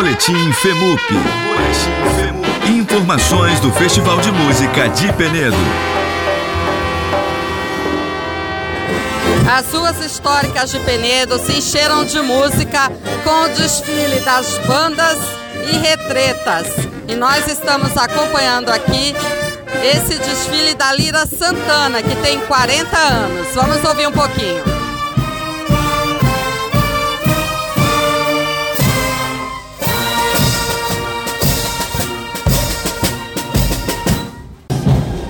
Boletim FEMUP. Informações do Festival de Música de Penedo. As ruas históricas de Penedo se encheram de música com o desfile das bandas e retretas. E nós estamos acompanhando aqui esse desfile da Lira Santana, que tem 40 anos. Vamos ouvir um pouquinho.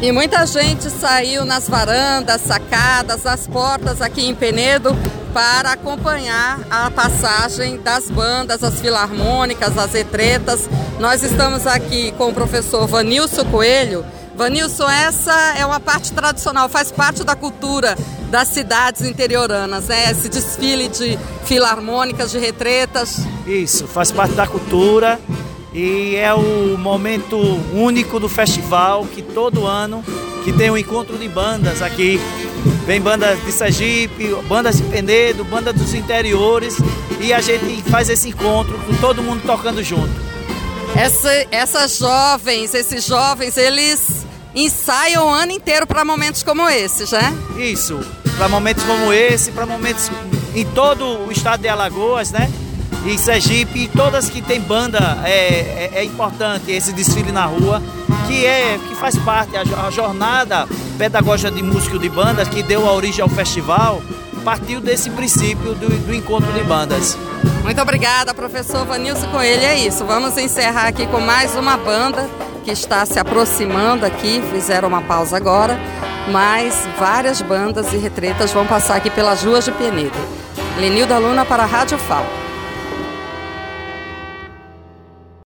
E muita gente saiu nas varandas, sacadas, nas portas aqui em Penedo para acompanhar a passagem das bandas, as filarmônicas, as etretas. Nós estamos aqui com o professor Vanilson Coelho. Vanilson, essa é uma parte tradicional, faz parte da cultura das cidades interioranas, né? Esse desfile de filarmônicas, de retretas. Isso, faz parte da cultura e é o momento único do festival que todo ano que tem um encontro de bandas aqui. Vem bandas de Sergipe, bandas de Penedo, bandas dos interiores e a gente faz esse encontro com todo mundo tocando junto. Essa, essas jovens, esses jovens, eles ensaiam o ano inteiro para momentos como esses, né? Isso, para momentos como esse, para momentos em todo o estado de Alagoas, né? E Sergipe, e todas que tem banda, é, é, é, importante esse desfile na rua, que é que faz parte, a, a jornada pedagógica de música de bandas que deu a origem ao festival, partiu desse princípio do, do encontro de bandas. Muito obrigada, professor Vanilson Coelho. É isso, vamos encerrar aqui com mais uma banda que está se aproximando aqui, fizeram uma pausa agora, mas várias bandas e retretas vão passar aqui pelas ruas de Penedo. Lenilda Luna para a Rádio FAO.